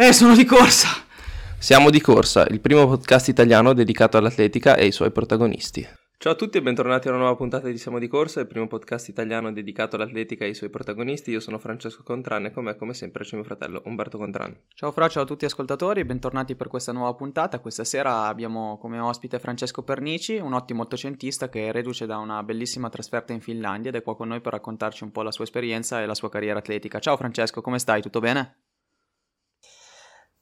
Eh, sono di corsa. Siamo di corsa, il primo podcast italiano dedicato all'atletica e ai suoi protagonisti. Ciao a tutti e bentornati a una nuova puntata di Siamo di Corsa, il primo podcast italiano dedicato all'atletica e ai suoi protagonisti. Io sono Francesco Contran e con me come sempre c'è mio fratello Umberto Contran. Ciao Fra, ciao a tutti gli ascoltatori, bentornati per questa nuova puntata. Questa sera abbiamo come ospite Francesco Pernici, un ottimo ottocentista che è reduce da una bellissima trasferta in Finlandia ed è qua con noi per raccontarci un po' la sua esperienza e la sua carriera atletica. Ciao Francesco, come stai? Tutto bene?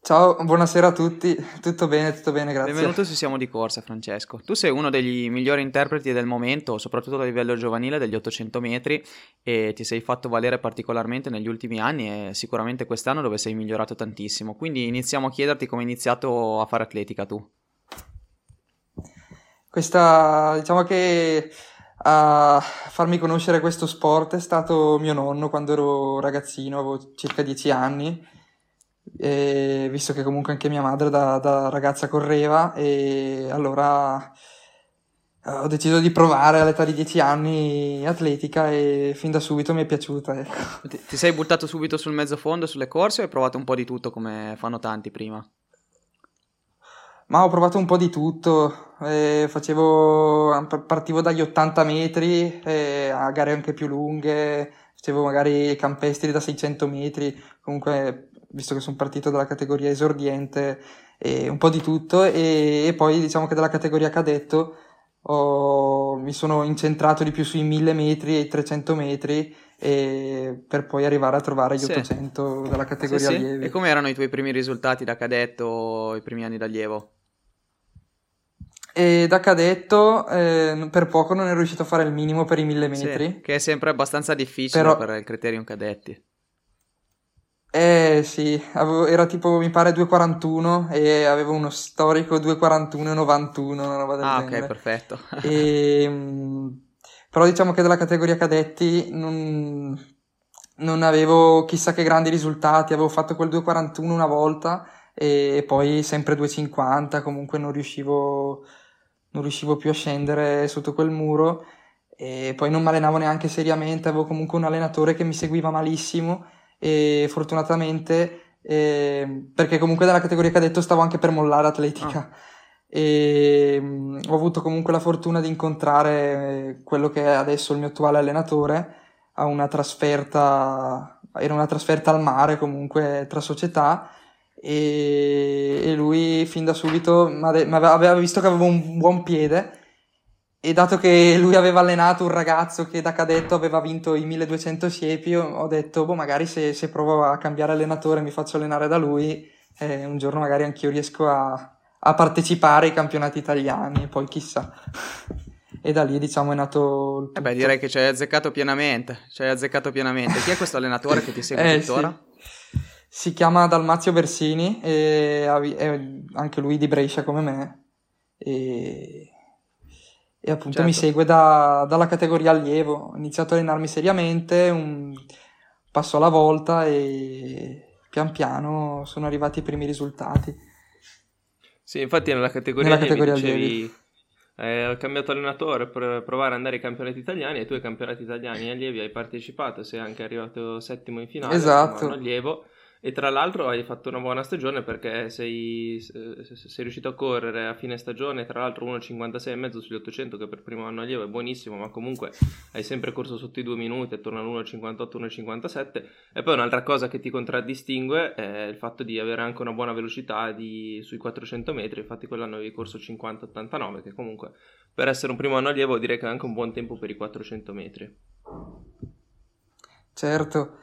Ciao, buonasera a tutti, tutto bene, tutto bene, grazie. Benvenuto su Siamo di Corsa, Francesco. Tu sei uno degli migliori interpreti del momento, soprattutto a livello giovanile degli 800 metri e ti sei fatto valere particolarmente negli ultimi anni e sicuramente quest'anno dove sei migliorato tantissimo. Quindi iniziamo a chiederti come hai iniziato a fare atletica tu. Questa, diciamo che a farmi conoscere questo sport è stato mio nonno quando ero ragazzino, avevo circa 10 anni e visto che comunque anche mia madre da, da ragazza correva e allora eh, ho deciso di provare all'età di 10 anni atletica e fin da subito mi è piaciuta. Ecco. Ti, ti sei buttato subito sul mezzo fondo, sulle corse o hai provato un po' di tutto come fanno tanti prima? Ma ho provato un po' di tutto, eh, facevo, partivo dagli 80 metri eh, a gare anche più lunghe, facevo magari campestri da 600 metri, comunque visto che sono partito dalla categoria esordiente, e un po' di tutto e, e poi diciamo che dalla categoria cadetto ho, mi sono incentrato di più sui 1000 metri e i 300 metri e per poi arrivare a trovare gli sì. 800 della categoria sì. Sì. E come erano i tuoi primi risultati da cadetto, i primi anni d'allievo? E da cadetto eh, per poco non ero riuscito a fare il minimo per i 1000 metri. Sì, che è sempre abbastanza difficile Però... per il criterium cadetti. Eh sì, avevo, era tipo mi pare 2,41 e avevo uno storico 2,41,91, una roba del ah, genere. ok, perfetto. e, mm, però diciamo che della categoria cadetti non, non avevo chissà che grandi risultati, avevo fatto quel 2,41 una volta e poi sempre 2,50, comunque non riuscivo, non riuscivo più a scendere sotto quel muro e poi non mi allenavo neanche seriamente, avevo comunque un allenatore che mi seguiva malissimo e fortunatamente eh, perché comunque nella categoria cadetto stavo anche per mollare atletica ah. e mh, mm, ho avuto comunque la fortuna di incontrare quello che è adesso il mio attuale allenatore a una trasferta era una trasferta al mare comunque tra società e, e lui fin da subito aveva visto che avevo un buon piede e dato che lui aveva allenato un ragazzo che da cadetto aveva vinto i 1200 siepi, ho detto, boh, magari se, se provo a cambiare allenatore e mi faccio allenare da lui, eh, un giorno magari anch'io riesco a, a partecipare ai campionati italiani, e poi chissà. e da lì, diciamo, è nato... Eh beh, direi che ci hai azzeccato pienamente, ci hai azzeccato pienamente. Chi è questo allenatore che ti segue eh, tuttora? Sì. Si chiama Dalmazio Bersini, e è anche lui di Brescia come me, e e appunto certo. mi segue da, dalla categoria allievo. Ho iniziato a allenarmi seriamente, un passo alla volta e pian piano sono arrivati i primi risultati. Sì, infatti nella categoria, nella allievi, categoria dicevi, eh, ho cambiato allenatore per provare ad andare ai campionati italiani e tu ai campionati italiani allievi hai partecipato, sei anche arrivato settimo in finale, esatto. allievo e tra l'altro hai fatto una buona stagione perché sei, sei riuscito a correre a fine stagione, tra l'altro 1,56,5 sugli 800 che per primo anno allievo è buonissimo, ma comunque hai sempre corso sotto i due minuti, attorno all'1,58-1,57. E poi un'altra cosa che ti contraddistingue è il fatto di avere anche una buona velocità di, sui 400 metri, infatti quell'anno avevi corso 50-89, che comunque per essere un primo anno allievo direi che è anche un buon tempo per i 400 metri. Certo.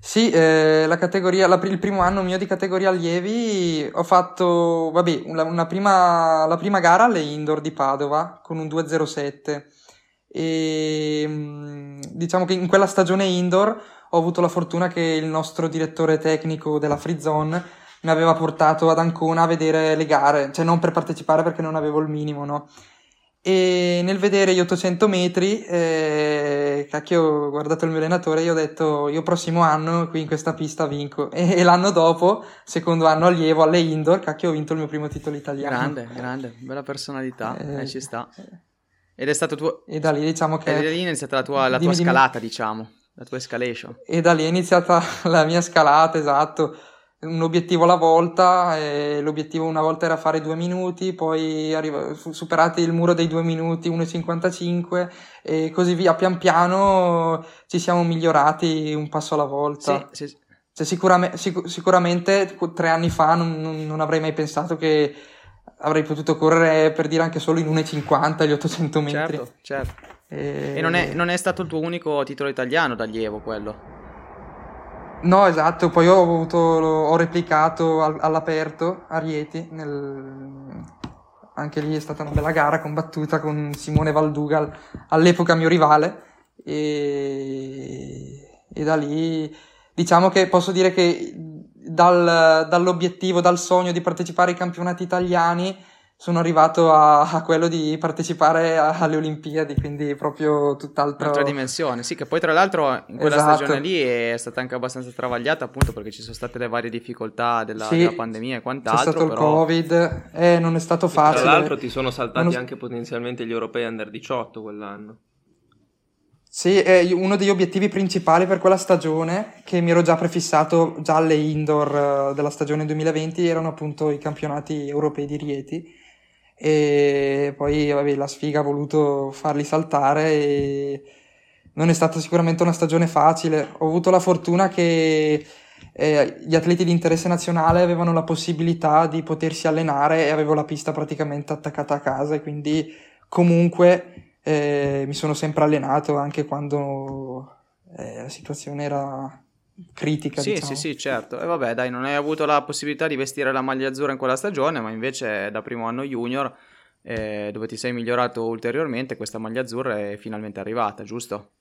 Sì, eh, la categoria, la, il primo anno mio di categoria allievi ho fatto, vabbè, una, una prima, la prima gara alle indoor di Padova con un 2.07 e mm, diciamo che in quella stagione indoor ho avuto la fortuna che il nostro direttore tecnico della Free Zone mi aveva portato ad Ancona a vedere le gare, cioè non per partecipare perché non avevo il minimo, no? E nel vedere gli 800 metri, eh, cacchio, ho guardato il mio allenatore e ho detto io prossimo anno qui in questa pista vinco. E, e l'anno dopo, secondo anno allievo alle indoor, cacchio, ho vinto il mio primo titolo italiano. Grande, grande, bella personalità, eh, eh, ci sta. Ed è stato tuo... E da lì diciamo che... E da lì è iniziata la tua, la tua dimmi, scalata, dimmi. diciamo, la tua escalation. E da lì è iniziata la mia scalata, esatto un obiettivo alla volta l'obiettivo una volta era fare due minuti, poi arriva, superati il muro dei due minuti 1,55 e così via, pian piano ci siamo migliorati un passo alla volta. Sì, sì. Cioè, sicuramente, sic- sicuramente tre anni fa non, non, non, avrei mai pensato che avrei potuto correre per dire anche solo in 1,50 gli 800 metri. Certo, certo. E, e non, è, non è stato il tuo unico titolo italiano d'allievo quello? No, esatto, poi ho, avuto, ho replicato all'aperto a Rieti, nel... anche lì è stata una bella gara combattuta con Simone Valdugal, all'epoca mio rivale, e, e da lì diciamo che posso dire che dal, dall'obiettivo, dal sogno di partecipare ai campionati italiani sono arrivato a, a quello di partecipare a, alle Olimpiadi, quindi proprio tutt'altra Un'altra dimensione. Sì, che poi tra l'altro in quella esatto. stagione lì è stata anche abbastanza travagliata, appunto perché ci sono state le varie difficoltà della, sì, della pandemia e quant'altro. C'è stato però... il Covid, eh, non è stato facile. Tra l'altro ti sono saltati non... anche potenzialmente gli europei under 18 quell'anno. Sì, è uno degli obiettivi principali per quella stagione, che mi ero già prefissato già alle indoor eh, della stagione 2020, erano appunto i campionati europei di Rieti e poi vabbè, la sfiga ha voluto farli saltare e non è stata sicuramente una stagione facile. Ho avuto la fortuna che eh, gli atleti di interesse nazionale avevano la possibilità di potersi allenare e avevo la pista praticamente attaccata a casa e quindi comunque eh, mi sono sempre allenato anche quando eh, la situazione era critica. Sì, diciamo. sì, sì, certo. E vabbè, dai, non hai avuto la possibilità di vestire la maglia azzurra in quella stagione, ma invece da primo anno junior, eh, dove ti sei migliorato ulteriormente, questa maglia azzurra è finalmente arrivata, giusto?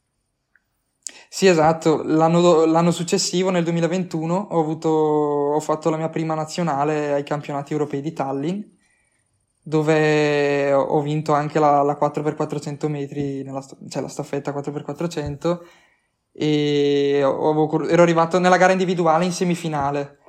Sì, esatto. L'anno, l'anno successivo, nel 2021, ho, avuto, ho fatto la mia prima nazionale ai campionati europei di Tallinn, dove ho vinto anche la, la 4x400 metri, nella, cioè la staffetta 4x400 e ero arrivato nella gara individuale in semifinale.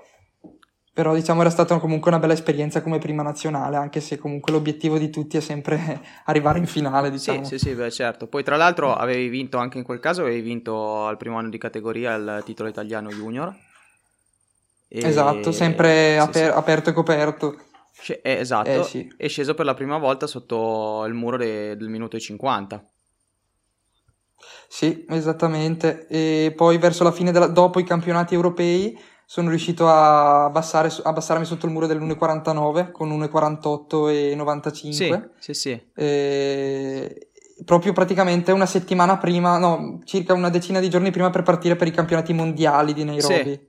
Però diciamo era stata comunque una bella esperienza come prima nazionale, anche se comunque l'obiettivo di tutti è sempre arrivare in finale, diciamo. Sì, sì, sì, beh, certo. Poi tra l'altro avevi vinto anche in quel caso, avevi vinto al primo anno di categoria il titolo italiano junior. E... Esatto, sempre sì, aper- sì. aperto e coperto. Sc- eh, esatto, eh, sì. è sceso per la prima volta sotto il muro de- del minuto e 50. Sì, esattamente. E poi verso la fine, della, dopo i campionati europei, sono riuscito a abbassare, abbassarmi sotto il muro dell'1,49 con 1,48 e 95. Sì, sì, sì. E proprio praticamente una settimana prima, no, circa una decina di giorni prima per partire per i campionati mondiali di Nairobi. Sì.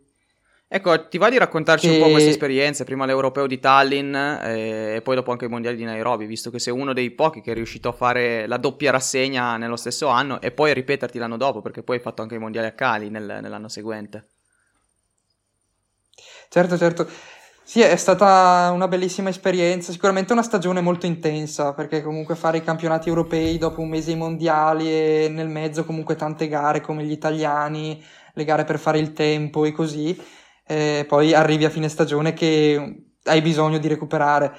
Ecco, ti va di raccontarci che... un po' queste esperienze, prima l'europeo di Tallinn eh, e poi dopo anche i mondiali di Nairobi, visto che sei uno dei pochi che è riuscito a fare la doppia rassegna nello stesso anno e poi a ripeterti l'anno dopo, perché poi hai fatto anche i mondiali a Cali nel, nell'anno seguente. Certo, certo. Sì, è stata una bellissima esperienza, sicuramente una stagione molto intensa, perché comunque fare i campionati europei dopo un mese i mondiali e nel mezzo comunque tante gare come gli italiani, le gare per fare il tempo e così e poi arrivi a fine stagione che hai bisogno di recuperare.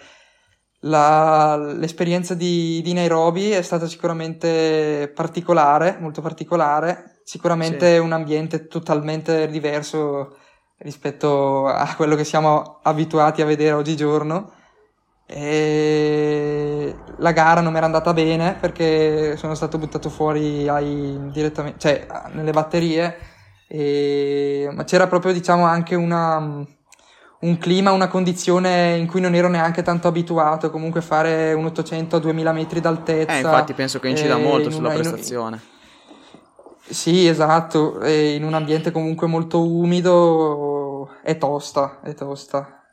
La, l'esperienza di, di, Nairobi è stata sicuramente particolare, molto particolare, sicuramente sì. un ambiente totalmente diverso rispetto a quello che siamo abituati a vedere oggigiorno. E la gara non mi era andata bene perché sono stato buttato fuori ai, direttamente, cioè nelle batterie e, ma c'era proprio diciamo anche una, un clima, una condizione in cui non ero neanche tanto abituato, comunque fare un 800 a 2000 metri d'altezza. Eh, infatti penso che incida molto sulla una, prestazione. Un... Sì, esatto, e in un ambiente comunque molto umido è tosta, è tosta.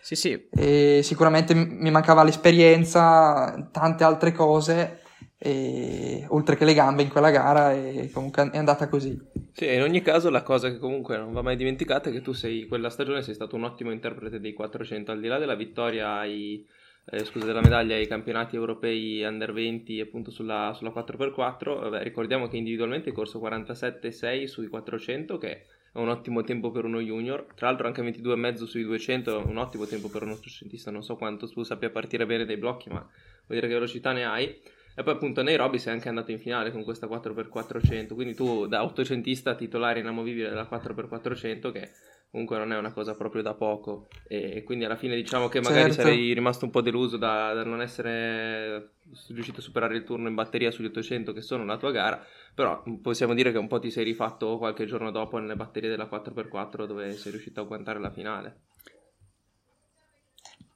Sì, sì. E sicuramente mi mancava l'esperienza, tante altre cose e, oltre che le gambe in quella gara e comunque è andata così. Sì, in ogni caso la cosa che comunque non va mai dimenticata è che tu sei, quella stagione sei stato un ottimo interprete dei 400, al di là della vittoria ai, eh, scusa, della medaglia ai campionati europei under 20 appunto sulla, sulla 4x4, Vabbè, ricordiamo che individualmente hai corso 47,6 sui 400 che è un ottimo tempo per uno junior, tra l'altro anche 22,5 sui 200 è un ottimo tempo per uno 800 non so quanto tu sappia partire bene dai blocchi ma vuol dire che velocità ne hai e poi appunto Nairobi sei anche andato in finale con questa 4x400, quindi tu da 800ista titolare inamovibile della 4x400 che comunque non è una cosa proprio da poco e quindi alla fine diciamo che magari certo. sarei rimasto un po' deluso da, da, non essere riuscito a superare il turno in batteria sugli 800 che sono la tua gara, però possiamo dire che un po' ti sei rifatto qualche giorno dopo nelle batterie della 4x4 dove sei riuscito a agguantare la finale.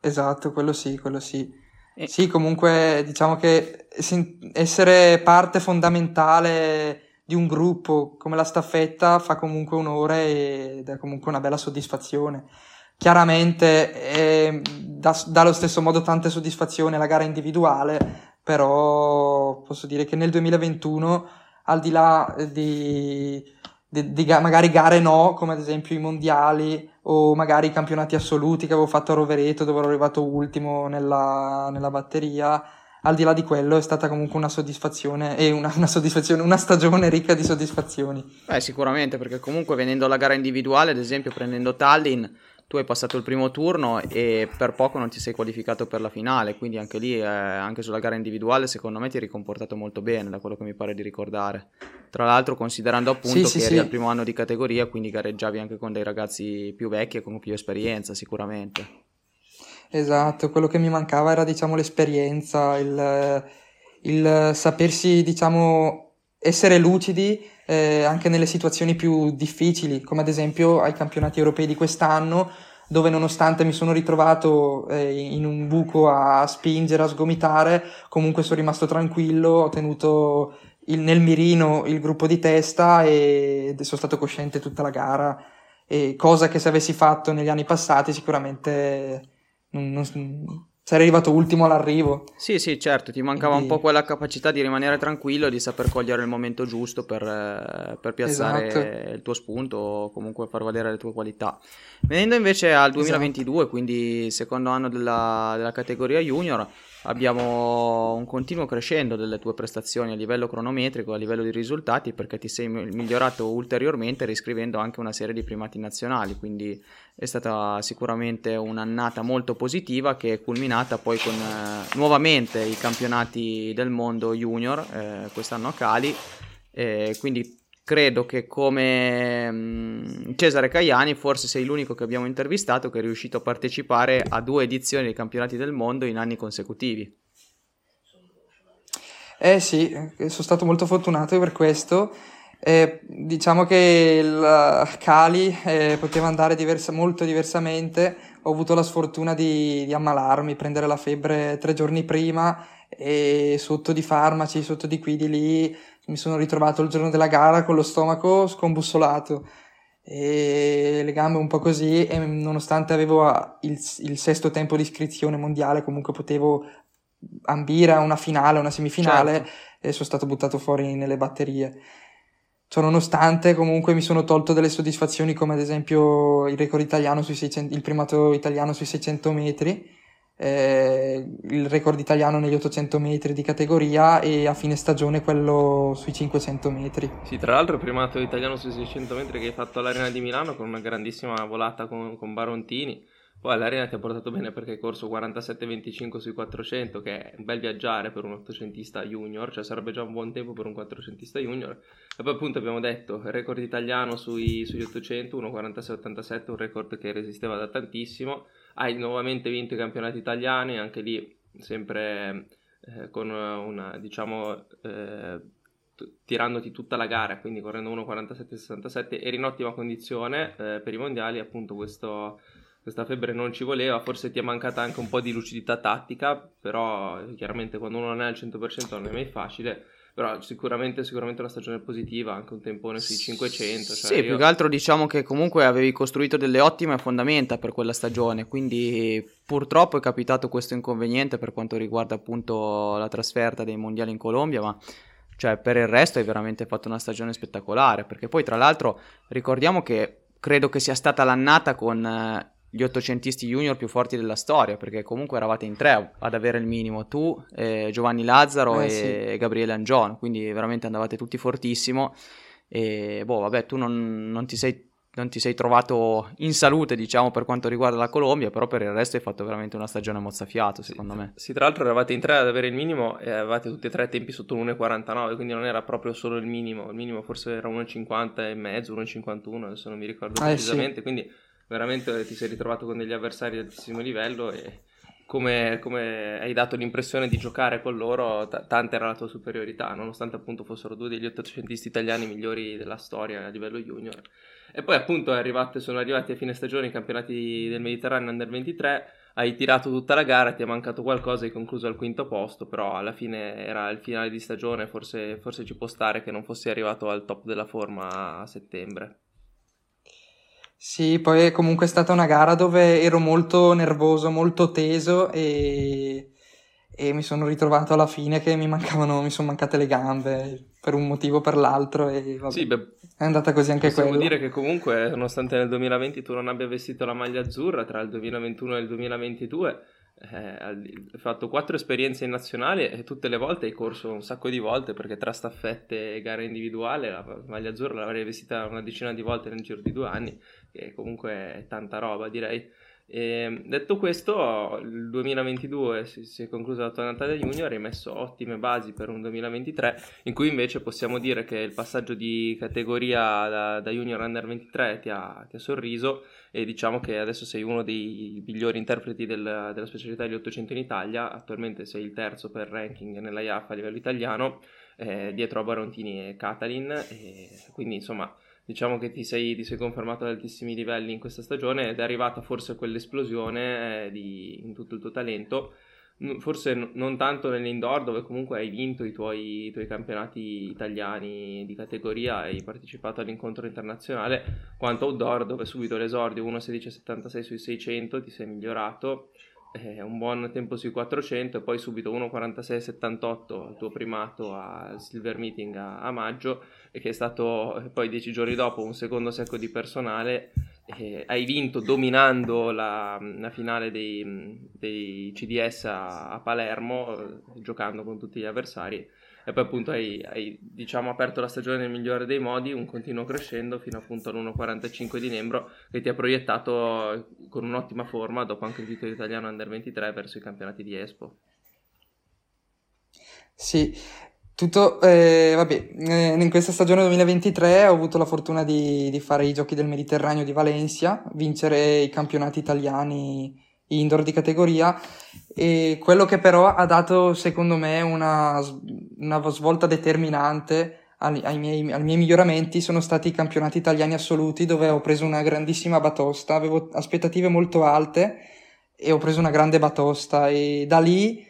Esatto, quello sì, quello sì. Sì, comunque diciamo che essere parte fondamentale di un gruppo come la staffetta fa comunque onore ed è comunque una bella soddisfazione. Chiaramente eh, dà, dà allo stesso modo tante soddisfazioni la gara individuale, però posso dire che nel 2021, al di là di, di, di magari gare no, come ad esempio i mondiali o magari i campionati assoluti che avevo fatto a Rovereto dove ero arrivato ultimo nella, nella batteria, al di là di quello è stata comunque una soddisfazione e una, una, soddisfazione, una stagione ricca di soddisfazioni. Beh, sicuramente, perché comunque venendo alla gara individuale, ad esempio prendendo Tallinn, tu hai passato il primo turno e per poco non ti sei qualificato per la finale, quindi anche lì, eh, anche sulla gara individuale, secondo me ti eri comportato molto bene, da quello che mi pare di ricordare. Tra l'altro, considerando appunto sì, che sì, eri sì. al primo anno di categoria, quindi gareggiavi anche con dei ragazzi più vecchi e con più esperienza, sicuramente. Esatto, quello che mi mancava era, diciamo, l'esperienza, il, il sapersi, diciamo, essere lucidi eh, anche nelle situazioni più difficili, come ad esempio ai campionati europei di quest'anno, dove nonostante mi sono ritrovato eh, in un buco a spingere, a sgomitare, comunque sono rimasto tranquillo, ho tenuto il, nel mirino il gruppo di testa e sono stato cosciente tutta la gara, e cosa che se avessi fatto negli anni passati sicuramente non, non, sarei arrivato ultimo all'arrivo. Sì, sì, certo, ti mancava Quindi... un po' quella capacità di rimanere tranquillo di saper cogliere il momento giusto per, eh, per piazzare esatto. il tuo spunto o comunque far valere le tue qualità. Venendo invece al 2022, esatto. quindi secondo anno della, della categoria junior, abbiamo un continuo crescendo delle tue prestazioni a livello cronometrico, a livello di risultati, perché ti sei migliorato ulteriormente riscrivendo anche una serie di primati nazionali, quindi è stata sicuramente un'annata molto positiva che è culminata poi con eh, nuovamente i campionati del mondo junior, eh, quest'anno a Cali, eh, quindi credo che come mm, Cesare Caiani forse sei l'unico che abbiamo intervistato che è riuscito a partecipare a due edizioni dei campionati del mondo in anni consecutivi. Eh sì, sono stato molto fortunato per questo. Eh, diciamo che il Cali eh, poteva andare diversa, molto diversamente. Ho avuto la sfortuna di, di ammalarmi, prendere la febbre tre giorni prima e sotto di farmaci, sotto di qui, di lì mi sono ritrovato il giorno della gara con lo stomaco scombussolato e le gambe un po' così e nonostante avevo il, il sesto tempo di iscrizione mondiale comunque potevo ambire a una finale, una semifinale certo. e sono stato buttato fuori nelle batterie. Ciò nonostante comunque mi sono tolto delle soddisfazioni come ad esempio il record italiano sui 600, il primato italiano sui 600 metri eh, il record italiano negli 800 metri di categoria e a fine stagione quello sui 500 metri. Sì, tra l'altro il primato italiano sui 600 metri che hai fatto all'Arena di Milano con una grandissima volata con, con Barontini. Poi all'Arena ti ha portato bene perché hai corso 47-25 sui 400, che è un bel viaggiare per un 800ista junior, cioè sarebbe già un buon tempo per un 400ista junior. E poi appunto abbiamo detto, record italiano sui, sugli 800, 1.46-87, un record che resisteva da tantissimo hai nuovamente vinto i campionati italiani, anche lì sempre eh, con una, diciamo, eh, t- tirandoti tutta la gara, quindi correndo 1.47-67, eri in ottima condizione eh, per i mondiali, appunto questo, questa febbre non ci voleva, forse ti è mancata anche un po' di lucidità tattica, però chiaramente quando uno non è al 100% non è mai facile, però sicuramente, sicuramente una stagione positiva, anche un tempone sui 500. Cioè sì, io... più che altro diciamo che comunque avevi costruito delle ottime fondamenta per quella stagione, quindi purtroppo è capitato questo inconveniente per quanto riguarda appunto la trasferta dei mondiali in Colombia, ma cioè per il resto hai veramente fatto una stagione spettacolare, perché poi tra l'altro ricordiamo che credo che sia stata l'annata con eh, gli ottocentisti junior più forti della storia, perché comunque eravate in tre ad avere il minimo, tu, eh, Giovanni Lazzaro eh, e sì. Gabriele Angion, quindi veramente andavate tutti fortissimo e boh, vabbè, tu non, non, ti sei, non, ti sei, trovato in salute, diciamo, per quanto riguarda la Colombia, però per il resto hai fatto veramente una stagione mozzafiato, secondo sì, me. Sì, tra l'altro eravate in tre ad avere il minimo e avevate tutti e tre tempi sotto l'1,49, quindi non era proprio solo il minimo, il minimo forse era 1,50 e mezzo, 1,51, adesso non mi ricordo eh, precisamente, sì. quindi veramente ti sei ritrovato con degli avversari di altissimo livello e come, come, hai dato l'impressione di giocare con loro, t- tanta era la tua superiorità, nonostante appunto fossero due degli ottocentisti italiani migliori della storia a livello junior. E poi appunto arrivate, sono arrivati a fine stagione i campionati del Mediterraneo Under 23, hai tirato tutta la gara, ti è mancato qualcosa, hai concluso al quinto posto, però alla fine era il finale di stagione, forse, forse ci può stare che non fossi arrivato al top della forma a settembre. Sì, poi è comunque stata una gara dove ero molto nervoso, molto teso e, e mi sono ritrovato alla fine che mi mancavano, mi sono mancate le gambe per un motivo o per l'altro e vabbè, sì, beh, è andata così anche possiamo quello. dire che comunque, nonostante nel 2020 tu non abbia vestito la maglia azzurra, tra il 2021 e il 2022 eh, hai fatto quattro esperienze in nazionale e tutte le volte hai corso un sacco di volte perché tra staffette e gare individuali la maglia azzurra l'avrei vestita una decina di volte nel giro di due anni che comunque è tanta roba direi. E, detto questo il 2022 si, è conclusa la tua Natale Junior hai messo ottime basi per un 2023 in cui invece possiamo dire che il passaggio di categoria da, da Junior Under 23 ti ha, ti ha sorriso e diciamo che adesso sei uno dei migliori interpreti del, della specialità degli 800 in Italia, attualmente sei il terzo per ranking nella IAF a livello italiano, eh, dietro a Barontini e Catalin, e quindi insomma diciamo che ti sei, ti sei, confermato ad altissimi livelli in questa stagione ed è arrivata forse quell'esplosione eh, di, in tutto il tuo talento. Forse n- non tanto nell'indoor dove comunque hai vinto i tuoi, i tuoi, campionati italiani di categoria e hai partecipato all'incontro internazionale quanto outdoor dove subito l'esordio 1.16.76 sui 600 ti sei migliorato eh, un buon tempo sui 400 e poi subito 1.46.78 il tuo primato al Silver Meeting a, a maggio e che è stato eh, poi dieci giorni dopo un secondo secco di personale eh, hai vinto dominando la, la finale dei, dei, CDS a, a Palermo eh, giocando con tutti gli avversari e poi appunto hai, hai diciamo, aperto la stagione nel migliore dei modi, un continuo crescendo fino appunto all'1.45 di Nembro che ti ha proiettato con un'ottima forma dopo anche il titolo italiano Under 23 verso i campionati di Espo. Sì, tutto, eh, vabbè, eh, in questa stagione 2023 ho avuto la fortuna di, di, fare i giochi del Mediterraneo di Valencia, vincere i campionati italiani indoor di categoria e quello che però ha dato secondo me una, una svolta determinante ai, ai, miei, ai, miei, miglioramenti sono stati i campionati italiani assoluti dove ho preso una grandissima batosta, avevo aspettative molto alte e ho preso una grande batosta e da lì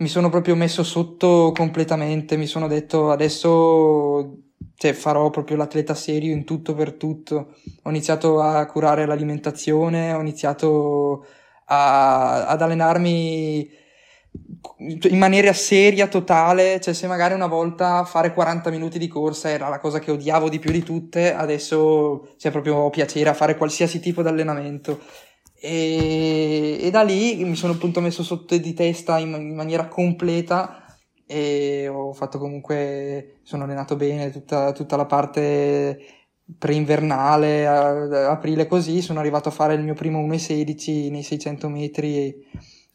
mi sono proprio messo sotto completamente, mi sono detto adesso cioè, farò proprio l'atleta serio in tutto per tutto. Ho iniziato a curare l'alimentazione, ho iniziato a, ad allenarmi in maniera seria, totale, cioè se magari una volta fare 40 minuti di corsa era la cosa che odiavo di più di tutte, adesso c'è proprio piacere a fare qualsiasi tipo di allenamento. E, e, da lì mi sono appunto messo sotto di testa in, in, maniera completa e ho fatto comunque, sono allenato bene tutta, tutta la parte preinvernale, a, aprile così, sono arrivato a fare il mio primo 1,16 nei 600 metri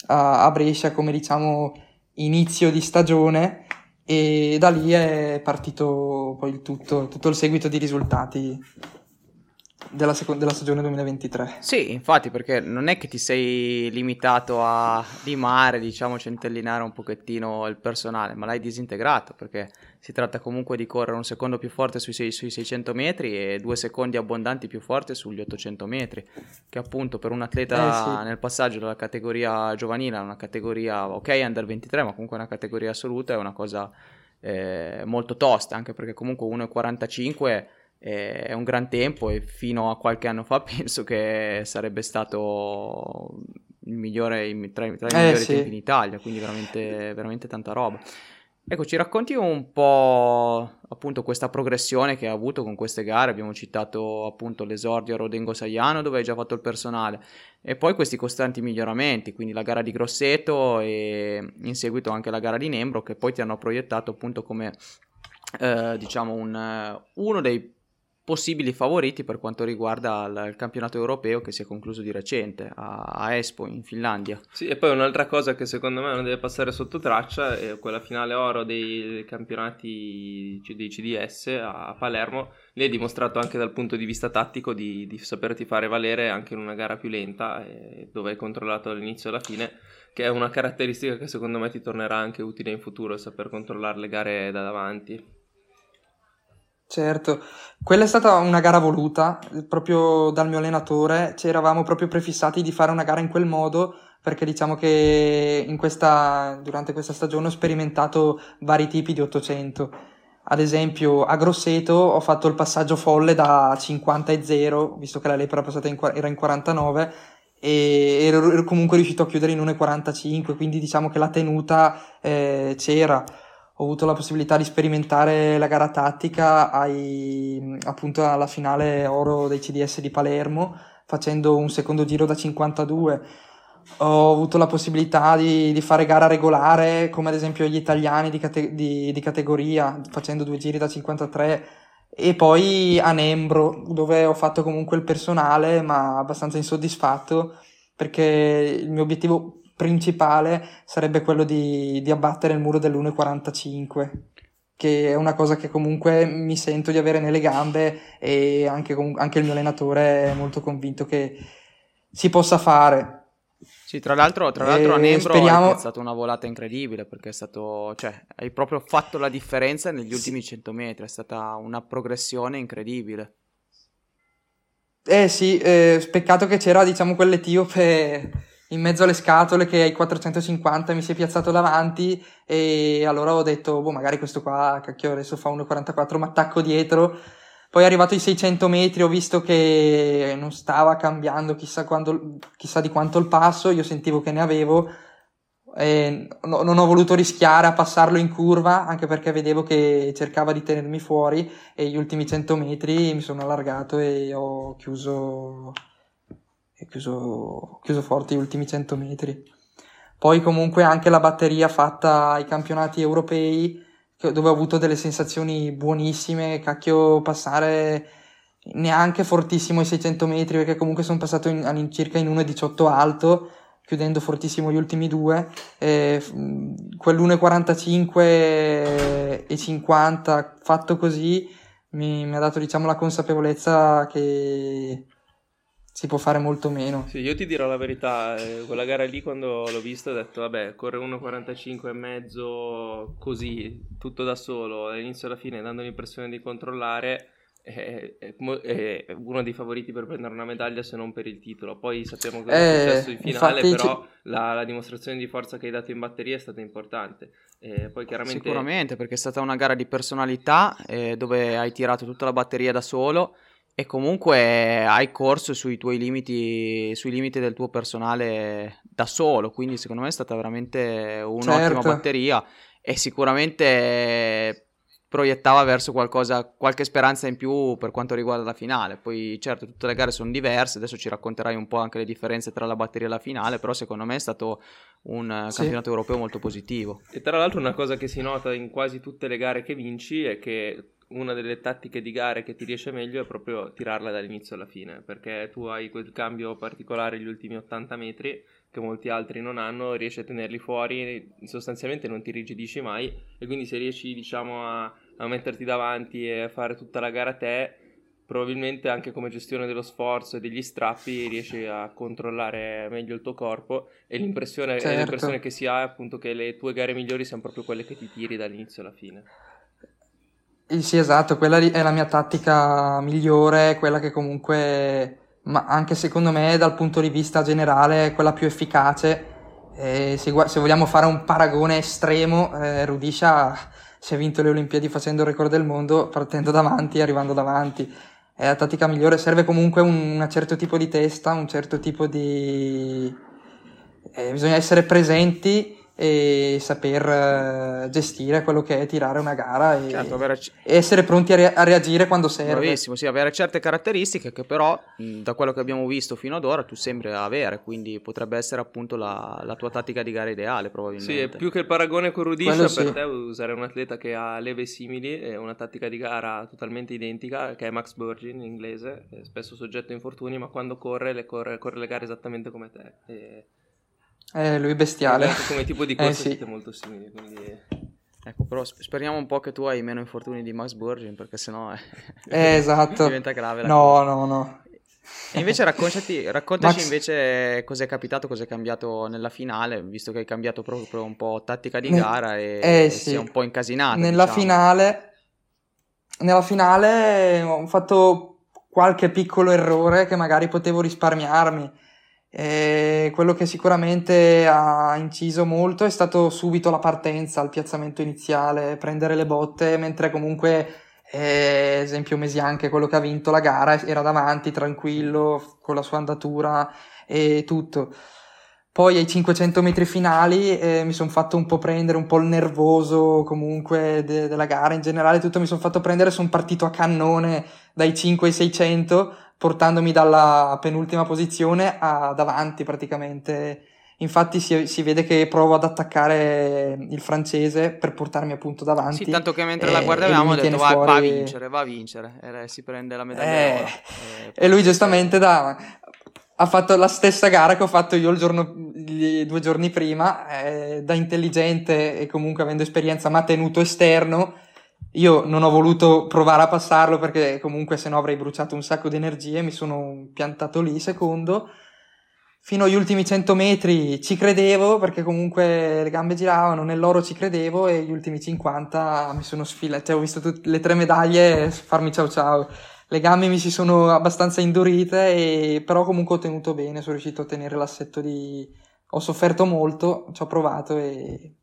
a, a Brescia come diciamo inizio di stagione e da lì è partito poi il tutto, tutto il seguito di risultati della, seconda, della stagione 2023. Sì, infatti, perché non è che ti sei limitato a limare, diciamo, centellinare un pochettino il personale, ma l'hai disintegrato, perché si tratta comunque di correre un secondo più forte sui, sui 600 metri e due secondi abbondanti più forte sugli 800 metri, che appunto per un atleta eh, sì. nel passaggio dalla categoria giovanile a una categoria, ok, under 23, ma comunque una categoria assoluta è una cosa eh, molto tosta, anche perché comunque 1,45 è un gran tempo e fino a qualche anno fa penso che sarebbe stato il migliore tra, tra i eh, migliori sì. tempi in Italia, quindi veramente, veramente tanta roba. Ecco, ci racconti un po' appunto questa progressione che ha avuto con queste gare. Abbiamo citato appunto l'esordio a Rodengo Saiano dove hai già fatto il personale e poi questi costanti miglioramenti, quindi la gara di Grosseto e in seguito anche la gara di Nembro che poi ti hanno proiettato appunto come eh, diciamo un, uno dei possibili favoriti per quanto riguarda il, campionato europeo che si è concluso di recente a, Espo in Finlandia. Sì, e poi un'altra cosa che secondo me non deve passare sotto traccia è quella finale oro dei, campionati dei CDS a Palermo. Lì è dimostrato anche dal punto di vista tattico di, di saperti fare valere anche in una gara più lenta eh, dove hai controllato dall'inizio alla fine che è una caratteristica che secondo me ti tornerà anche utile in futuro, saper controllare le gare da davanti. Certo, quella è stata una gara voluta proprio dal mio allenatore, ci eravamo proprio prefissati di fare una gara in quel modo perché diciamo che questa, durante questa stagione ho sperimentato vari tipi di 800. Ad esempio a Grosseto ho fatto il passaggio folle da 50 e 0, visto che la lepra passata in, era in 49 e ero, ero comunque riuscito a chiudere in 1,45, quindi diciamo che la tenuta eh, c'era ho avuto la possibilità di sperimentare la gara tattica ai, appunto alla finale oro dei CDS di Palermo facendo un secondo giro da 52 ho avuto la possibilità di, di fare gara regolare come ad esempio gli italiani di, cate- di, di categoria facendo due giri da 53 e poi a Nembro dove ho fatto comunque il personale ma abbastanza insoddisfatto perché il mio obiettivo principale sarebbe quello di, di abbattere il muro dell'1,45 che è una cosa che comunque mi sento di avere nelle gambe e anche, anche il mio allenatore è molto convinto che si possa fare. Sì, tra l'altro, tra l'altro a Nembro speriamo... è stata una volata incredibile perché è stato, cioè, hai proprio fatto la differenza negli ultimi sì. 100 metri, è stata una progressione incredibile. Eh sì, eh, peccato che c'era, diciamo, quell'etiope in mezzo alle scatole che ai 450 mi si è piazzato davanti e allora ho detto, boh, magari questo qua, cacchio, adesso fa 1,44, ma attacco dietro. Poi arrivato ai 600 metri ho visto che non stava cambiando chissà, quando, chissà di quanto il passo, io sentivo che ne avevo e non ho voluto rischiare a passarlo in curva anche perché vedevo che cercava di tenermi fuori e gli ultimi 100 metri mi sono allargato e ho chiuso chiuso, chiuso forte gli ultimi 100 metri. Poi comunque anche la batteria fatta ai campionati europei, dove ho avuto delle sensazioni buonissime, cacchio passare neanche fortissimo i 600 metri, perché comunque sono passato in, in circa in 1,18 alto, chiudendo fortissimo gli ultimi due. E, quell'1,45 e 50 fatto così mi, mi ha dato diciamo la consapevolezza che si può fare molto meno. Sì, io ti dirò la verità, eh, quella gara lì quando l'ho vista ho detto vabbè, corre 1.45 e mezzo così, tutto da solo, all'inizio alla fine dando l'impressione di controllare, è, è, è, uno dei favoriti per prendere una medaglia se non per il titolo. Poi sappiamo cosa è eh, successo in finale, però la, la, dimostrazione di forza che hai dato in batteria è stata importante. E poi chiaramente... Sicuramente, perché è stata una gara di personalità eh, dove hai tirato tutta la batteria da solo e comunque hai corso sui tuoi limiti, sui limiti del tuo personale da solo, quindi secondo me è stata veramente un'ottima certo. batteria e sicuramente proiettava verso qualcosa, qualche speranza in più per quanto riguarda la finale. Poi certo tutte le gare sono diverse, adesso ci racconterai un po' anche le differenze tra la batteria e la finale, però secondo me è stato un sì. campionato europeo molto positivo. E tra l'altro una cosa che si nota in quasi tutte le gare che vinci è che una delle tattiche di gare che ti riesce meglio è proprio tirarla dall'inizio alla fine, perché tu hai quel cambio particolare gli ultimi 80 metri che molti altri non hanno, riesci a tenerli fuori, sostanzialmente non ti rigidisci mai e quindi se riesci diciamo a, a metterti davanti e a fare tutta la gara a te, probabilmente anche come gestione dello sforzo e degli strappi riesci a controllare meglio il tuo corpo e l'impressione, certo. l'impressione che si ha è appunto che le tue gare migliori siano proprio quelle che ti tiri dall'inizio alla fine. Sì, esatto, quella è la mia tattica migliore, quella che comunque, ma anche secondo me dal punto di vista generale, è quella più efficace. Se, se, vogliamo fare un paragone estremo, eh, Rudisha si è vinto le Olimpiadi facendo il record del mondo, partendo davanti e arrivando davanti. È la tattica migliore, serve comunque un, un certo tipo di testa, un certo tipo di... Eh, bisogna essere presenti e saper uh, gestire quello che è tirare una gara e, certo, avere... e essere pronti a, re- a, reagire quando serve. Bravissimo, sì, avere certe caratteristiche che però da quello che abbiamo visto fino ad ora tu sembri avere, quindi potrebbe essere appunto la, la tua tattica di gara ideale probabilmente. Sì, più che il paragone con Rudisha sì. per te usare un atleta che ha leve simili e una tattica di gara totalmente identica che è Max Burgin in inglese, spesso soggetto a infortuni ma quando corre le, corre, corre le gare esattamente come te. E eh, lui è bestiale. come tipo di corsa eh, sì. siete molto simili, quindi... Ecco, però speriamo un po' che tu hai meno infortuni di Max Burgin, perché sennò è... eh, esatto. diventa grave. no, cosa. no, no. E invece raccontaci, raccontaci Max... invece cos'è capitato, cos'è cambiato nella finale, visto che hai cambiato proprio un po' tattica di gara e, eh, sì. si è un po' incasinato. Nella diciamo. finale, nella finale ho fatto qualche piccolo errore che magari potevo risparmiarmi e quello che sicuramente ha inciso molto è stato subito la partenza, il piazzamento iniziale, prendere le botte, mentre comunque, eh, esempio Mesian, che è quello che ha vinto la gara, era davanti, tranquillo, con la sua andatura e tutto. Poi ai 500 metri finali eh, mi sono fatto un po' prendere, un po' il nervoso comunque de- della gara, in generale tutto mi sono fatto prendere, sono partito a cannone dai 5 ai 600 portandomi dalla penultima posizione a davanti praticamente. Infatti si, si, vede che provo ad attaccare il francese per portarmi appunto davanti. Sì, tanto che mentre e, la guardavamo ho detto va, va, a vincere, va a vincere. E si prende la medaglia eh, d'oro. E, e lui giustamente da, ha fatto la stessa gara che ho fatto io il giorno, due giorni prima, eh, da intelligente e comunque avendo esperienza ma tenuto esterno io non ho voluto provare a passarlo perché comunque se no avrei bruciato un sacco di energie, mi sono piantato lì secondo. Fino agli ultimi 100 metri ci credevo perché comunque le gambe giravano, nell'oro ci credevo e gli ultimi 50 mi sono sfilato, cioè ho visto tutte le tre medaglie farmi ciao ciao. Le gambe mi si sono abbastanza indurite e però comunque ho tenuto bene, sono riuscito a tenere l'assetto di... ho sofferto molto, ci ho provato e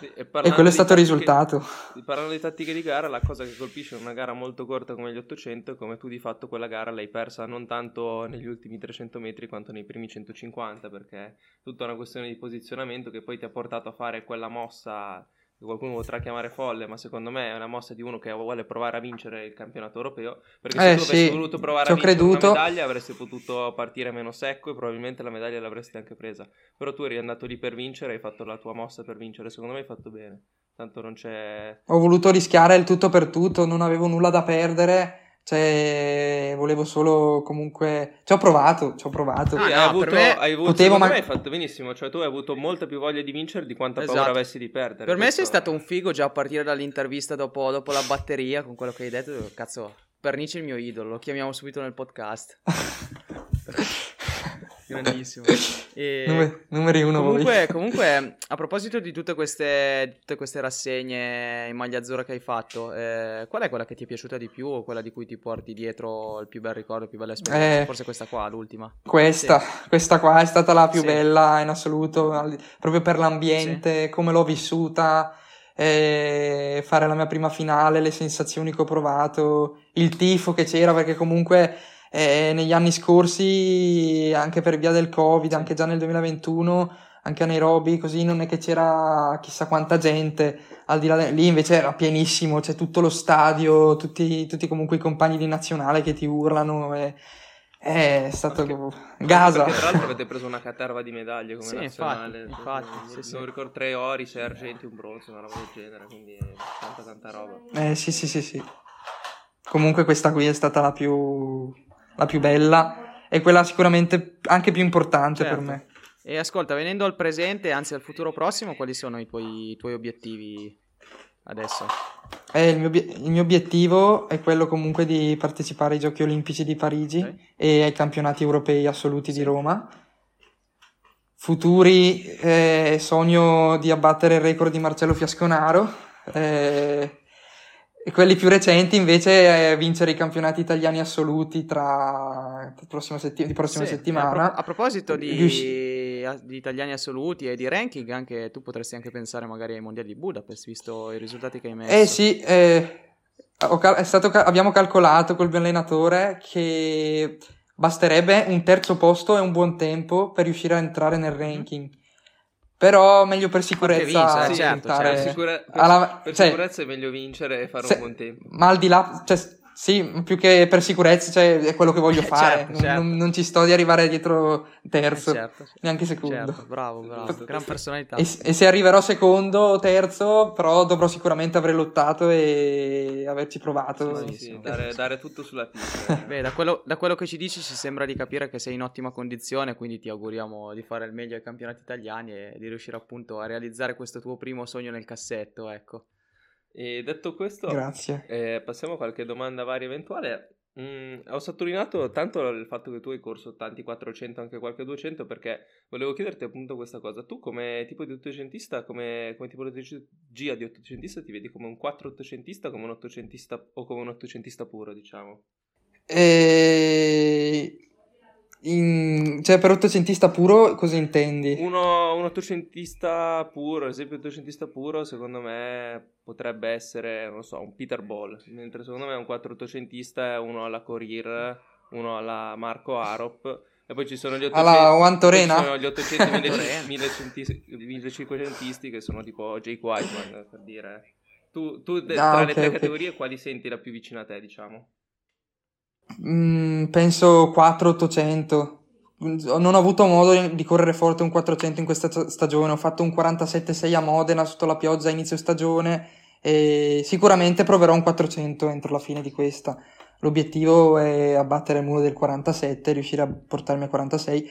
e, e quello è stato il risultato. Parlando di tattiche di gara, la cosa che colpisce in una gara molto corta come gli 800 è come tu di fatto quella gara l'hai persa non tanto negli ultimi 300 metri quanto nei primi 150, perché è tutta una questione di posizionamento che poi ti ha portato a fare quella mossa qualcuno potrà chiamare folle, ma secondo me è una mossa di uno che vuole provare a vincere il campionato europeo. Perché se eh, tu sì, avessi voluto provare a vincere creduto. una medaglia, avresti potuto partire meno secco e probabilmente la medaglia l'avresti anche presa. Però tu eri andato lì per vincere, hai fatto la tua mossa per vincere. Secondo me hai fatto bene. Tanto non c'è. Ho voluto rischiare il tutto per tutto, non avevo nulla da perdere cioè, volevo solo comunque. Ci ho provato, ci ho provato. Ah, no, hai avuto, me... hai avuto Potevo, ma... hai fatto benissimo. Cioè, tu hai avuto molta più voglia di vincere di quanta esatto. paura avessi di perdere. Per me sei stato un figo già a partire dall'intervista dopo, dopo la batteria con quello che hai detto. Cazzo, Pernice è il mio idolo, lo chiamiamo subito nel podcast. Grandissimo. E Numer- numeri uno comunque, comunque, a proposito di tutte queste, tutte queste, rassegne in maglia azzurra che hai fatto, eh, qual è quella che ti è piaciuta di più o quella di cui ti porti dietro il più bel ricordo, il più bella esperienza? Eh, Forse questa qua, l'ultima. Questa, sì. questa qua è stata la più sì. bella in assoluto, proprio per l'ambiente, sì. come l'ho vissuta. Eh, fare la mia prima finale, le sensazioni che ho provato, il tifo che c'era, perché comunque eh, negli anni scorsi, anche per via del Covid, anche già nel 2021, anche a Nairobi, così non è che c'era chissà quanta gente, al di là de... lì invece era pienissimo, c'è tutto lo stadio, tutti, tutti comunque i compagni di nazionale che ti urlano. E... È stato perché, Gaza. Perché tra l'altro avete preso una caterva di medaglie come sì, nazionale. Infatti, infatti non, sì, non ricordo tre ori, sei argenti, un bronzo, una roba del genere, quindi tanta tanta roba. Eh sì sì sì sì. Comunque questa qui è stata la più la più bella e quella sicuramente anche più importante certo. per me. E ascolta, venendo al presente, anzi al futuro prossimo, quali sono i tuoi, i tuoi obiettivi adesso? Eh, il, mio, il, mio, obiettivo è quello comunque di partecipare ai Giochi Olimpici di Parigi okay. e ai campionati europei assoluti sì. di Roma. Futuri, eh, sogno di abbattere il record di Marcello Fiasconaro. Eh, e quelli più recenti invece è vincere i campionati italiani assoluti tra prossima setti- di prossima sì, settimana. A, pro- a proposito di Rius- di italiani assoluti e di ranking, anche tu potresti anche pensare magari ai mondiali di Budapest, visto i risultati che hai messo. Eh sì, eh, cal- stato, abbiamo calcolato col mio allenatore che basterebbe un terzo posto e un buon tempo per riuscire a entrare nel ranking. Però meglio per sicurezza vince, eh, certo, certo. Per, sicura- per, alla, per cioè, sicurezza è meglio vincere e fare se, un buon tempo. Ma al di là, cioè, sì, più che per sicurezza, cioè, è quello che voglio fare. certo, certo. Non, non, ci sto di arrivare dietro terzo, certo, neanche secondo. Certo, bravo, bravo, gran personalità. E, e, se arriverò secondo o terzo, però dovrò sicuramente aver lottato e averci provato. Sì, sì, sì dare, dare, tutto sulla pista. Beh, da quello, da quello, che ci dici ci sembra di capire che sei in ottima condizione, quindi ti auguriamo di fare il meglio ai campionati italiani e di riuscire appunto a realizzare questo tuo primo sogno nel cassetto, ecco. E detto questo, Grazie. Eh, passiamo a qualche domanda varia eventuale. Mm, ho sottolineato tanto il fatto che tu hai corso tanti 400, anche qualche 200, perché volevo chiederti appunto questa cosa. Tu come tipo di ottocentista, come, come tipologia di ottocentista, ti vedi come un 4 ottocentista, come un ottocentista o come un ottocentista puro, diciamo? E... In... Cioè, per ottocentista puro cosa intendi? Uno, un ottocentista puro, esempio ottocentista puro, secondo me potrebbe essere, non so, un Peter Ball, mentre secondo me un quattro ottocentista è uno alla Corir, uno alla Marco Arop, e poi ci sono gli 800, alla Wantorena? Ci sono gli 800 1500 che sono tipo Jake Whiteman, per dire. Tu, tu ah, tra okay, le tre okay. categorie quali senti la più vicina a te, diciamo? Mm, penso 4-800. Non ho avuto modo di correre forte un 400 in questa stagione. Ho fatto un 47-6 a Modena sotto la pioggia a inizio stagione e sicuramente proverò un 400 entro la fine di questa. L'obiettivo è abbattere il muro del 47, riuscire a portarmi a 46.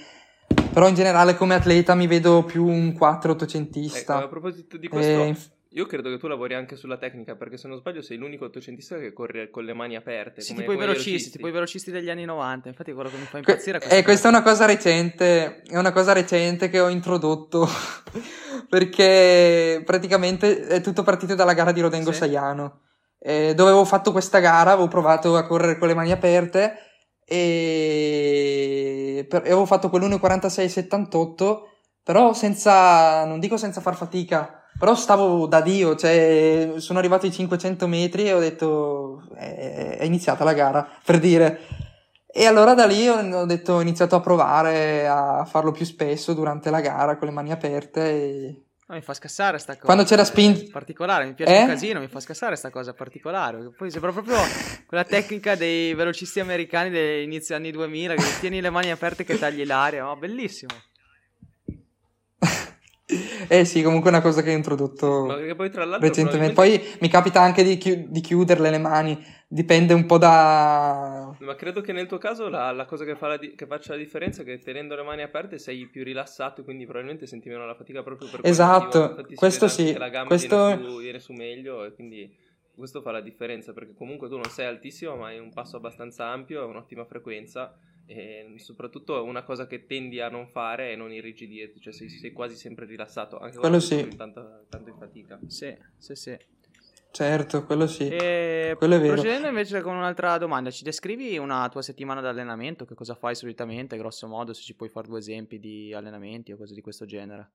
Però in generale come atleta mi vedo più un 4 800ista. Ecco, a proposito di questo, eh, io credo che tu lavori anche sulla tecnica, perché se non sbaglio sei l'unico ottocentista che corre con le mani aperte. Sì, come, tipo, i velocisti, tipo i velocisti degli anni 90. Infatti, quello che mi fa impazzire que- è. Eh, questa è una cosa recente. È una cosa recente che ho introdotto. perché praticamente è tutto partito dalla gara di Rodengo sì. Saiano. Eh, dove avevo fatto questa gara, avevo provato a correre con le mani aperte. E, per- e avevo fatto quell'1.46.78. Però senza. Non dico senza far fatica però stavo da Dio, cioè sono arrivato ai 500 metri e ho detto è, è iniziata la gara, per dire. E allora da lì ho, detto, ho iniziato a provare a farlo più spesso durante la gara con le mani aperte e... No, mi fa scassare sta cosa. Quando c'era spin... Particolare, mi piace eh? un casino, mi fa scassare sta cosa particolare. Poi sembra proprio quella tecnica dei velocisti americani degli inizi anni 2000 che tieni le mani aperte che tagli l'aria. Oh, bellissimo. Eh sì, comunque è una cosa che ho introdotto poi, recentemente. Poi mi capita anche di, chi- di, chiuderle le mani, dipende un po' da... Ma credo che nel tuo caso la, la cosa che, fa la di- che, faccia la differenza è che tenendo le mani aperte sei più rilassato, quindi probabilmente senti meno la fatica proprio per Esatto, questo sì. La gamba questo... viene, su, viene su meglio e quindi questo fa la differenza perché comunque tu non sei altissimo ma hai un passo abbastanza ampio e un'ottima frequenza e soprattutto una cosa che tendi a non fare è non irrigidirti, cioè sei, sei quasi sempre rilassato, anche quello sì. tanto, tanto in fatica. Sì, sì, sì. Certo, quello sì. E quello è vero. Procedendo invece con un'altra domanda, ci descrivi una tua settimana di allenamento? Che cosa fai solitamente, grosso modo, se ci puoi fare due esempi di allenamenti o cose di questo genere?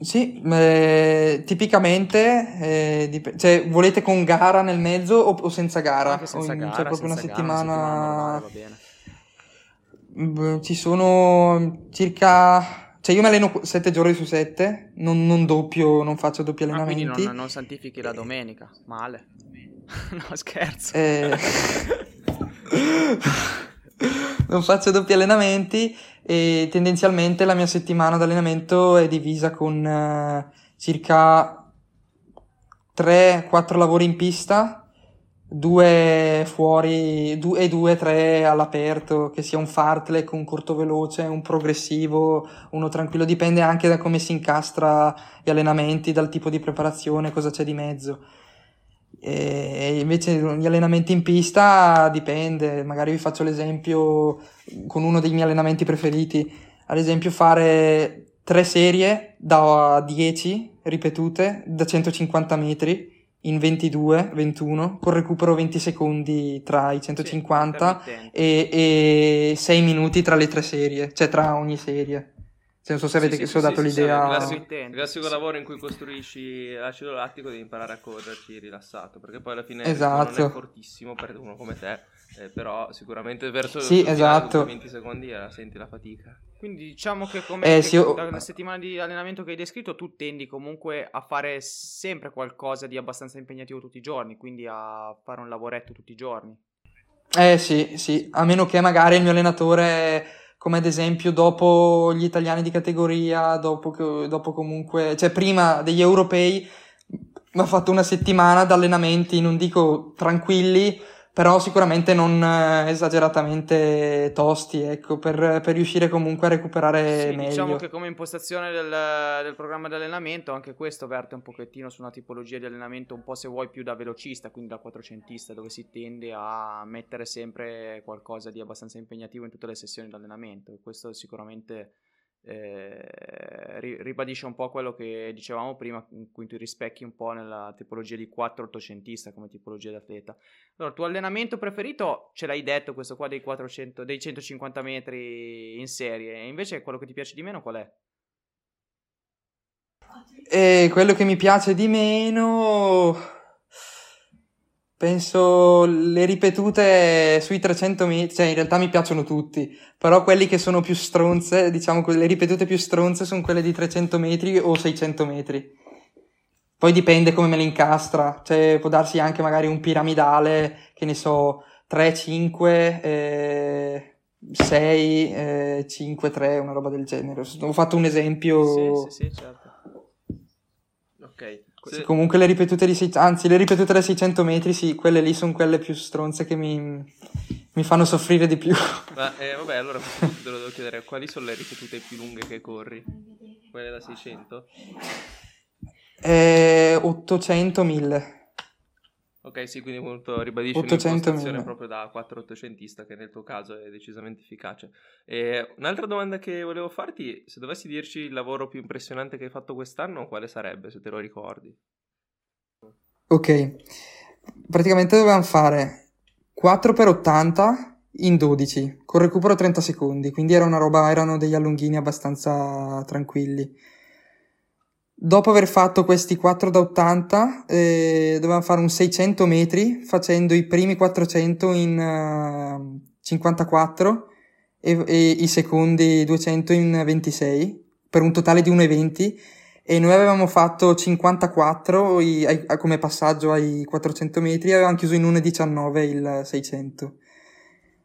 Sì, eh, tipicamente, eh, dip- cioè, volete con gara nel mezzo o, o senza gara? Anche senza o in, gara, cioè proprio una settimana... Gara, una settimana normale, va bene ci sono circa... Cioè io mi alleno 7 giorni su 7, non, non doppio, non faccio doppi allenamenti. Ah, quindi non, non santifichi la domenica, male. no, scherzo. Eh... non faccio doppi allenamenti e tendenzialmente la mia settimana d'allenamento è divisa con uh, circa 3-4 lavori in pista due fuori due, e due, tre all'aperto, che sia un fartlek, un corto veloce, un progressivo, uno tranquillo, dipende anche da come si incastra gli allenamenti, dal tipo di preparazione, cosa c'è di mezzo. E invece gli allenamenti in pista dipende, magari vi faccio l'esempio con uno dei miei allenamenti preferiti, ad esempio fare tre serie da 10 ripetute da 150 metri in 22, 21, con recupero 20 secondi tra i 150 sì, e, e 6 minuti tra le tre serie, cioè tra ogni serie. Se non so se avete Sì, sì, se ho sì, dato sì, sì, l'idea. il classico, il classico lavoro in cui costruisci l'acido lattico devi imparare a correrci rilassato, perché poi alla fine Esatto. non è fortissimo per uno come te, eh, però sicuramente verso Sì, esatto. dopo i 20 secondi eh, senti la fatica. Quindi diciamo che come Eh, sì, io- dalla settimana di allenamento che hai descritto, tu tendi comunque a fare sempre qualcosa di abbastanza impegnativo tutti i giorni, quindi a fare un lavoretto tutti i giorni. Eh sì, sì, a meno che magari il mio allenatore, come ad esempio dopo gli italiani di categoria, dopo, dopo comunque, cioè prima degli europei, mi ha fatto una settimana di allenamenti, non dico tranquilli, però sicuramente non eh, esageratamente tosti, ecco, per, per riuscire comunque a recuperare Sì, meglio. diciamo che come impostazione del, del programma di allenamento, anche questo verte un pochettino su una tipologia di allenamento un po' se vuoi più da velocista, quindi da quattrocentista, dove si tende a mettere sempre qualcosa di abbastanza impegnativo in tutte le sessioni di allenamento. E questo sicuramente eh, ri- ribadisce un po' quello che dicevamo prima, in cui ti rispecchi un po' nella tipologia di 4 ottocentista come tipologia di atleta. Allora, tuo allenamento preferito, ce l'hai detto, questo qua dei 400, dei 150 metri in serie, invece quello che ti piace di meno qual è? E quello che mi piace di meno, penso le ripetute sui 300 metri, cioè in realtà mi piacciono tutti, però quelli che sono più stronze, diciamo le ripetute più stronze sono quelle di 300 metri o 600 metri. Poi dipende come me le incastra, cioè può darsi anche magari un piramidale, che ne so, 3, 5, eh, 6, eh, 5, 3, una roba del genere. Ho fatto un esempio... Sì, sì, sì, certo. Sì, comunque le ripetute di sei- anzi le ripetute da 600 metri sì, quelle lì sono quelle più stronze che mi, mi fanno soffrire di più. Ma eh, vabbè, allora te lo devo chiedere, quali sono le ripetute più lunghe che corri? Quelle da 600? Eh, 800 1000. Ok, sì, quindi molto ribadisci 800 un'impostazione proprio da 4 ottocentista che nel tuo caso è decisamente efficace. E un'altra domanda che volevo farti, se dovessi dirci il lavoro più impressionante che hai fatto quest'anno, quale sarebbe, se te lo ricordi? Ok, praticamente dovevamo fare 4x80 in 12, con recupero 30 secondi, quindi era una roba, erano degli allunghini abbastanza tranquilli. Dopo aver fatto questi 4 da 80, eh, dovevamo fare un 600 metri, facendo i primi 400 in eh, 54 e, e i secondi 200 in 26, per un totale di 1,20 e noi avevamo fatto 54 i- ai- come passaggio ai 400 metri e avevamo chiuso in 1,19 il 600.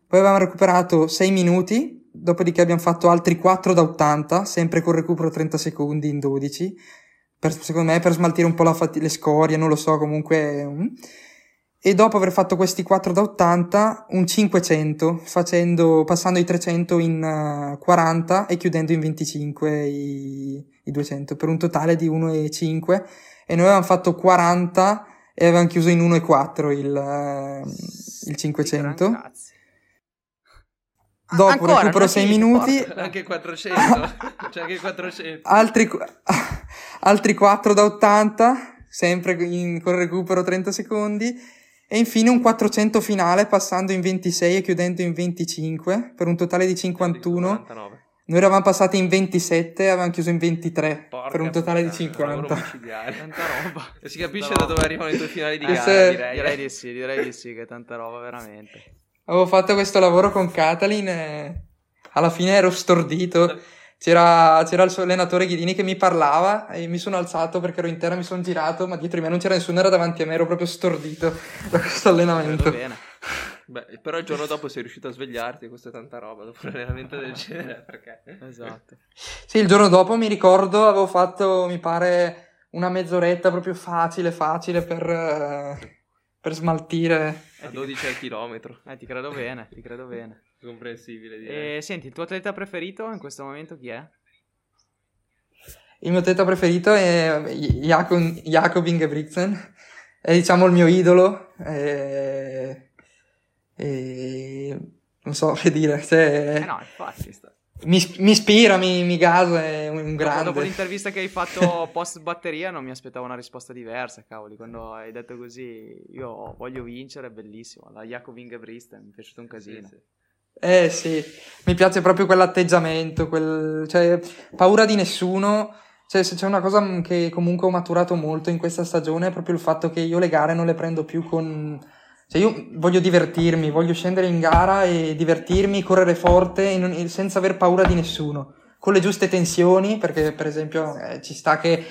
Poi avevamo recuperato 6 minuti, dopodiché abbiamo fatto altri 4 da 80, sempre con recupero 30 secondi in 12, per- secondo me per smaltire un po' la fati- le scorie, non lo so, comunque... mm. E dopo aver fatto questi 4 da 80, un 500, facendo, passando i 300 in eh, 40 e chiudendo in 25 i, i 200, per un totale di 1,5. E noi avevamo fatto 40 e avevamo chiuso in 1,4 il, eh, il 500. Gran cazzi. Dopo Ancora, recupero è 6 finito, minuti. Anche 400, c'è anche 400. altri, altri 4 da 80, sempre in- con recupero 30 secondi, e infine un 400 finale passando in 26 e chiudendo in 25 per un totale di 51. 49. Noi eravamo passati in 27 e avevamo chiuso in 23 Porca per un totale di puttana, lavoro 50. micidiale. Tanta roba. E si capisce da dove arrivano i tuoi finali di Eh, gara, se- direi. Direi di sì, direi di sì, che tanta roba veramente. Avevo fatto questo lavoro con Catalin e alla fine ero stordito. C'era, c'era il suo allenatore Ghidini che mi parlava e mi sono alzato perché ero in terra, mi sono girato, ma dietro di me non c'era nessuno, era davanti a me, ero proprio stordito da questo allenamento. bene. Beh, però il giorno dopo sei riuscito a svegliarti, questa è tanta roba, dopo un allenamento del genere, perché... Esatto. Sì, il giorno dopo mi ricordo, avevo fatto, mi pare, una mezz'oretta proprio facile, facile per, eh, per smaltire. A 12 al chilometro, Eh, ti credo bene, ti credo bene. comprensibile direi. E senti, il tuo atleta preferito in questo momento chi è? Il mio atleta preferito è Jakob, Jakob Ingebrigtsen, è diciamo il mio idolo, e, e non so che dire, cioè, Eh no, infatti. Mi, mi ispira, mi, mi gasa, è un grande. dopo l'intervista che hai fatto post batteria non mi aspettavo una risposta diversa, cavoli, quando hai detto così io voglio vincere, è bellissimo, la Jakob Ingebrigtsen mi è piaciuto un casino. Sì, sì. Eh sì, mi piace proprio quell'atteggiamento, quel... cioè paura di nessuno. Cioè, se c'è una cosa che comunque ho maturato molto in questa stagione è proprio il fatto che io le gare non le prendo più con... Cioè, io voglio divertirmi, voglio scendere in gara e divertirmi, correre forte non... senza aver paura di nessuno. Con le giuste tensioni, perché per esempio eh, ci sta che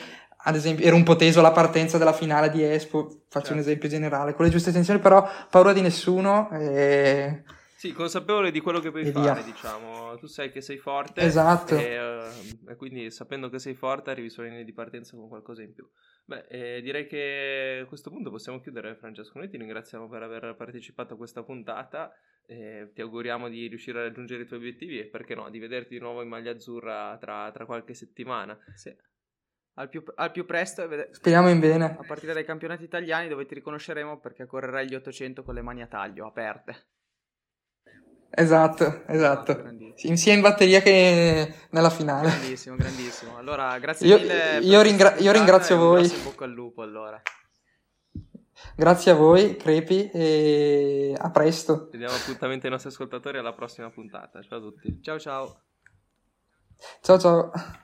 ad esempio, ero un po' teso alla partenza della finale di Expo, faccio certo. un esempio generale, con le giuste tensioni, però paura di nessuno. E... Sì, consapevole di quello che puoi e fare, via. diciamo. Tu sai che sei forte. Esatto. E, uh, e, quindi sapendo che sei forte arrivi sulla linea di partenza con qualcosa in più. Beh, eh, direi che a questo punto possiamo chiudere, Francesco. Noi ti ringraziamo per aver partecipato a questa puntata. Eh, ti auguriamo di riuscire a raggiungere i tuoi obiettivi e perché no, di vederti di nuovo in maglia azzurra tra, tra qualche settimana. Sì al più, al più presto. Speriamo in bene. A partire dai campionati italiani dove ti riconosceremo perché correrai gli 800 con le mani a taglio, aperte. Esatto, esatto. sia in batteria che nella finale. Grandissimo, grandissimo. Allora, grazie io, mille. Io, ringra- io ringrazio voi. In bocca al lupo, allora. Grazie a voi, Crepi, e a presto. Ci diamo appuntamento ai nostri ascoltatori alla prossima puntata. Ciao a tutti. Ciao ciao. Ciao ciao.